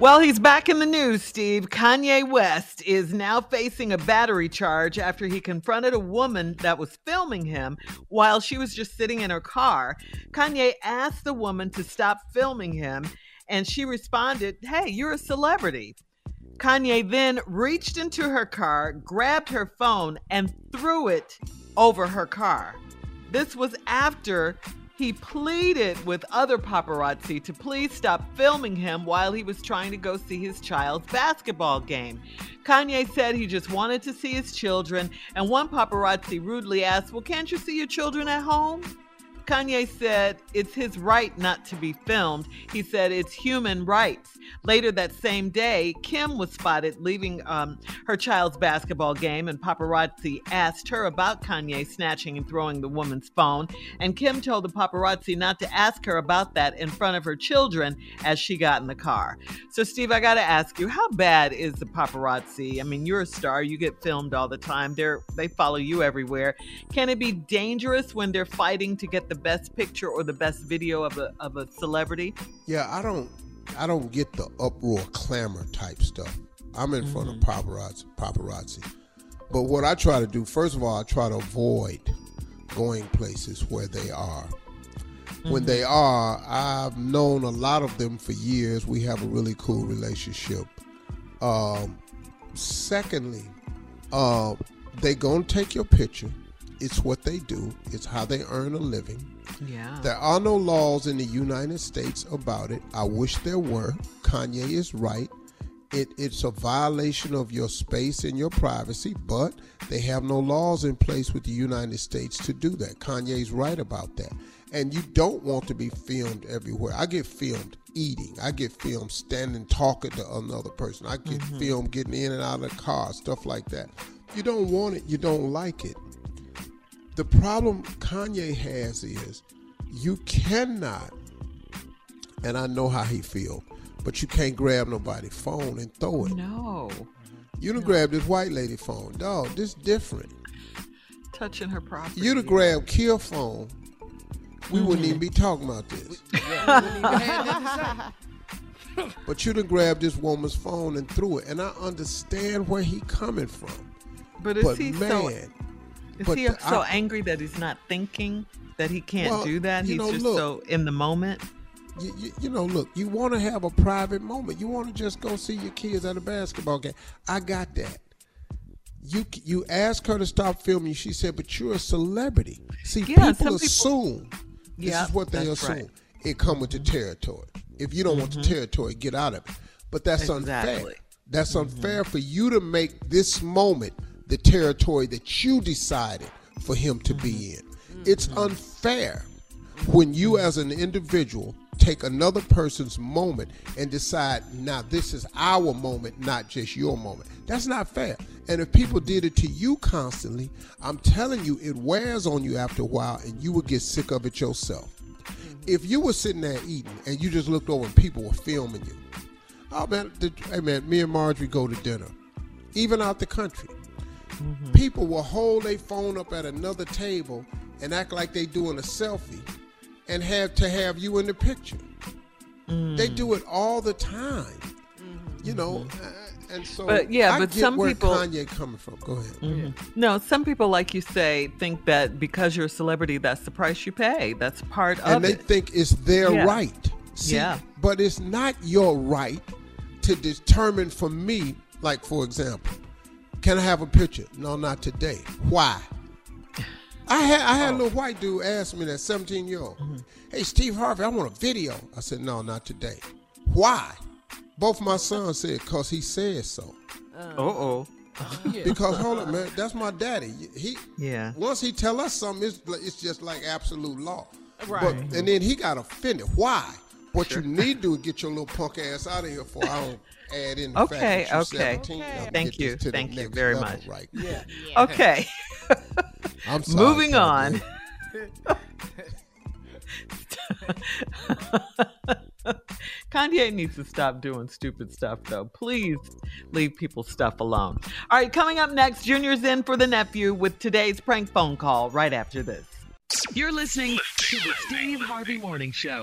Well, he's back in the news, Steve. Kanye West is now facing a battery charge after he confronted a woman that was filming him while she was just sitting in her car. Kanye asked the woman to stop filming him, and she responded, Hey, you're a celebrity. Kanye then reached into her car, grabbed her phone, and threw it over her car. This was after he pleaded with other paparazzi to please stop filming him while he was trying to go see his child's basketball game. Kanye said he just wanted to see his children, and one paparazzi rudely asked, Well, can't you see your children at home? Kanye said it's his right not to be filmed. He said it's human rights. Later that same day, Kim was spotted leaving um, her child's basketball game, and paparazzi asked her about Kanye snatching and throwing the woman's phone. And Kim told the paparazzi not to ask her about that in front of her children as she got in the car. So, Steve, I got to ask you, how bad is the paparazzi? I mean, you're a star, you get filmed all the time, They're, they follow you everywhere. Can it be dangerous when they're fighting to get the best picture or the best video of a, of a celebrity? Yeah, I don't I don't get the uproar, clamor type stuff. I'm in front Mm-hmm. of paparazzi, paparazzi. But what I try to do, first of all, I try to avoid going places where they are. When Mm-hmm. they are, I've known a lot of them for years. We have a really cool relationship. Um, secondly, uh, they gonna take your picture. It's what they do. It's how they earn a living. Yeah. There are no laws in the United States about it. I wish there were. Kanye is right. It, it's a violation of your space and your privacy, but they have no laws in place with the United States to do that. Kanye's right about that. And you don't want to be filmed everywhere. I get filmed eating. I get filmed standing talking to another person. I get mm-hmm. filmed getting in and out of the car, stuff like that. You don't want it. You don't like it. The problem Kanye has is you cannot, and I know how he feel, but you can't grab nobody's phone and throw it. no. You done grab this white lady phone. Dog, this different. Touching her property. You'd have grabbed Kill phone. We wouldn't mm-hmm. even be talking about this. but you done grabbed this woman's phone and threw it. And I understand where he coming from. But is But he man, so is but he the- so I- angry that he's not thinking that he can't Well, do that? He's know, just look. so in the moment. you, you, you know, look, you want to have a private moment. You want to just go see your kids at a basketball game. I got that. You you ask her to stop filming. She said, "But you're a celebrity." See, Yeah, people some people- assume this Yeah, is what they assume. right. It come with the territory. If you don't mm-hmm. want the mm-hmm. territory, get out of it. But that's exactly. unfair. That's mm-hmm. unfair for you to make this moment the territory that you decided for him to be mm-hmm. in. It's unfair when you, as an individual, take another person's moment and decide, now this is our moment, not just your moment. That's not fair. And if people did it to you constantly, I'm telling you, it wears on you after a while and you would get sick of it yourself. If you were sitting there eating and you just looked over and people were filming you, oh man, the, hey man, me and Marjorie go to dinner, even out the country. Mm-hmm. People will hold their phone up at another table and act like they doing a selfie and have to have you in the picture. Mm. They do it all the time. Mm-hmm. You know, uh, and so but yeah, I but some people Kanye coming from. Go ahead. Mm-hmm. No, some people, like you say, think that because you're a celebrity, that's the price you pay. That's part of it. And they think it's their yeah. right. See, yeah. But it's not your right to determine for me, like for example, can I have a picture? No, not today. Why? I had I had oh. a little white dude ask me that 17 year old, mm-hmm. "Hey Steve Harvey, I want a video." I said, "No, not today." Why? Both my sons said, "Cause he said so." Uh oh. because hold on, man, that's my daddy. He yeah. Once he tell us something, it's, it's just like absolute law. Right. But, and then he got offended. Why? What sure. you need to do is get your little punk ass out of here for I don't add in the okay, fact okay. okay. Thank you. Thank you very much. Right yeah. yeah. Okay. I'm sorry, Moving on. Kanye needs to stop doing stupid stuff, though. Please leave people's stuff alone. All right, coming up next, Junior's in for the nephew with today's prank phone call right after this. You're listening to the Steve Harvey Morning Show.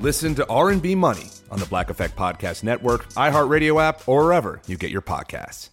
Listen to R&B Money on the Black Effect Podcast Network, iHeartRadio app, or wherever you get your podcasts.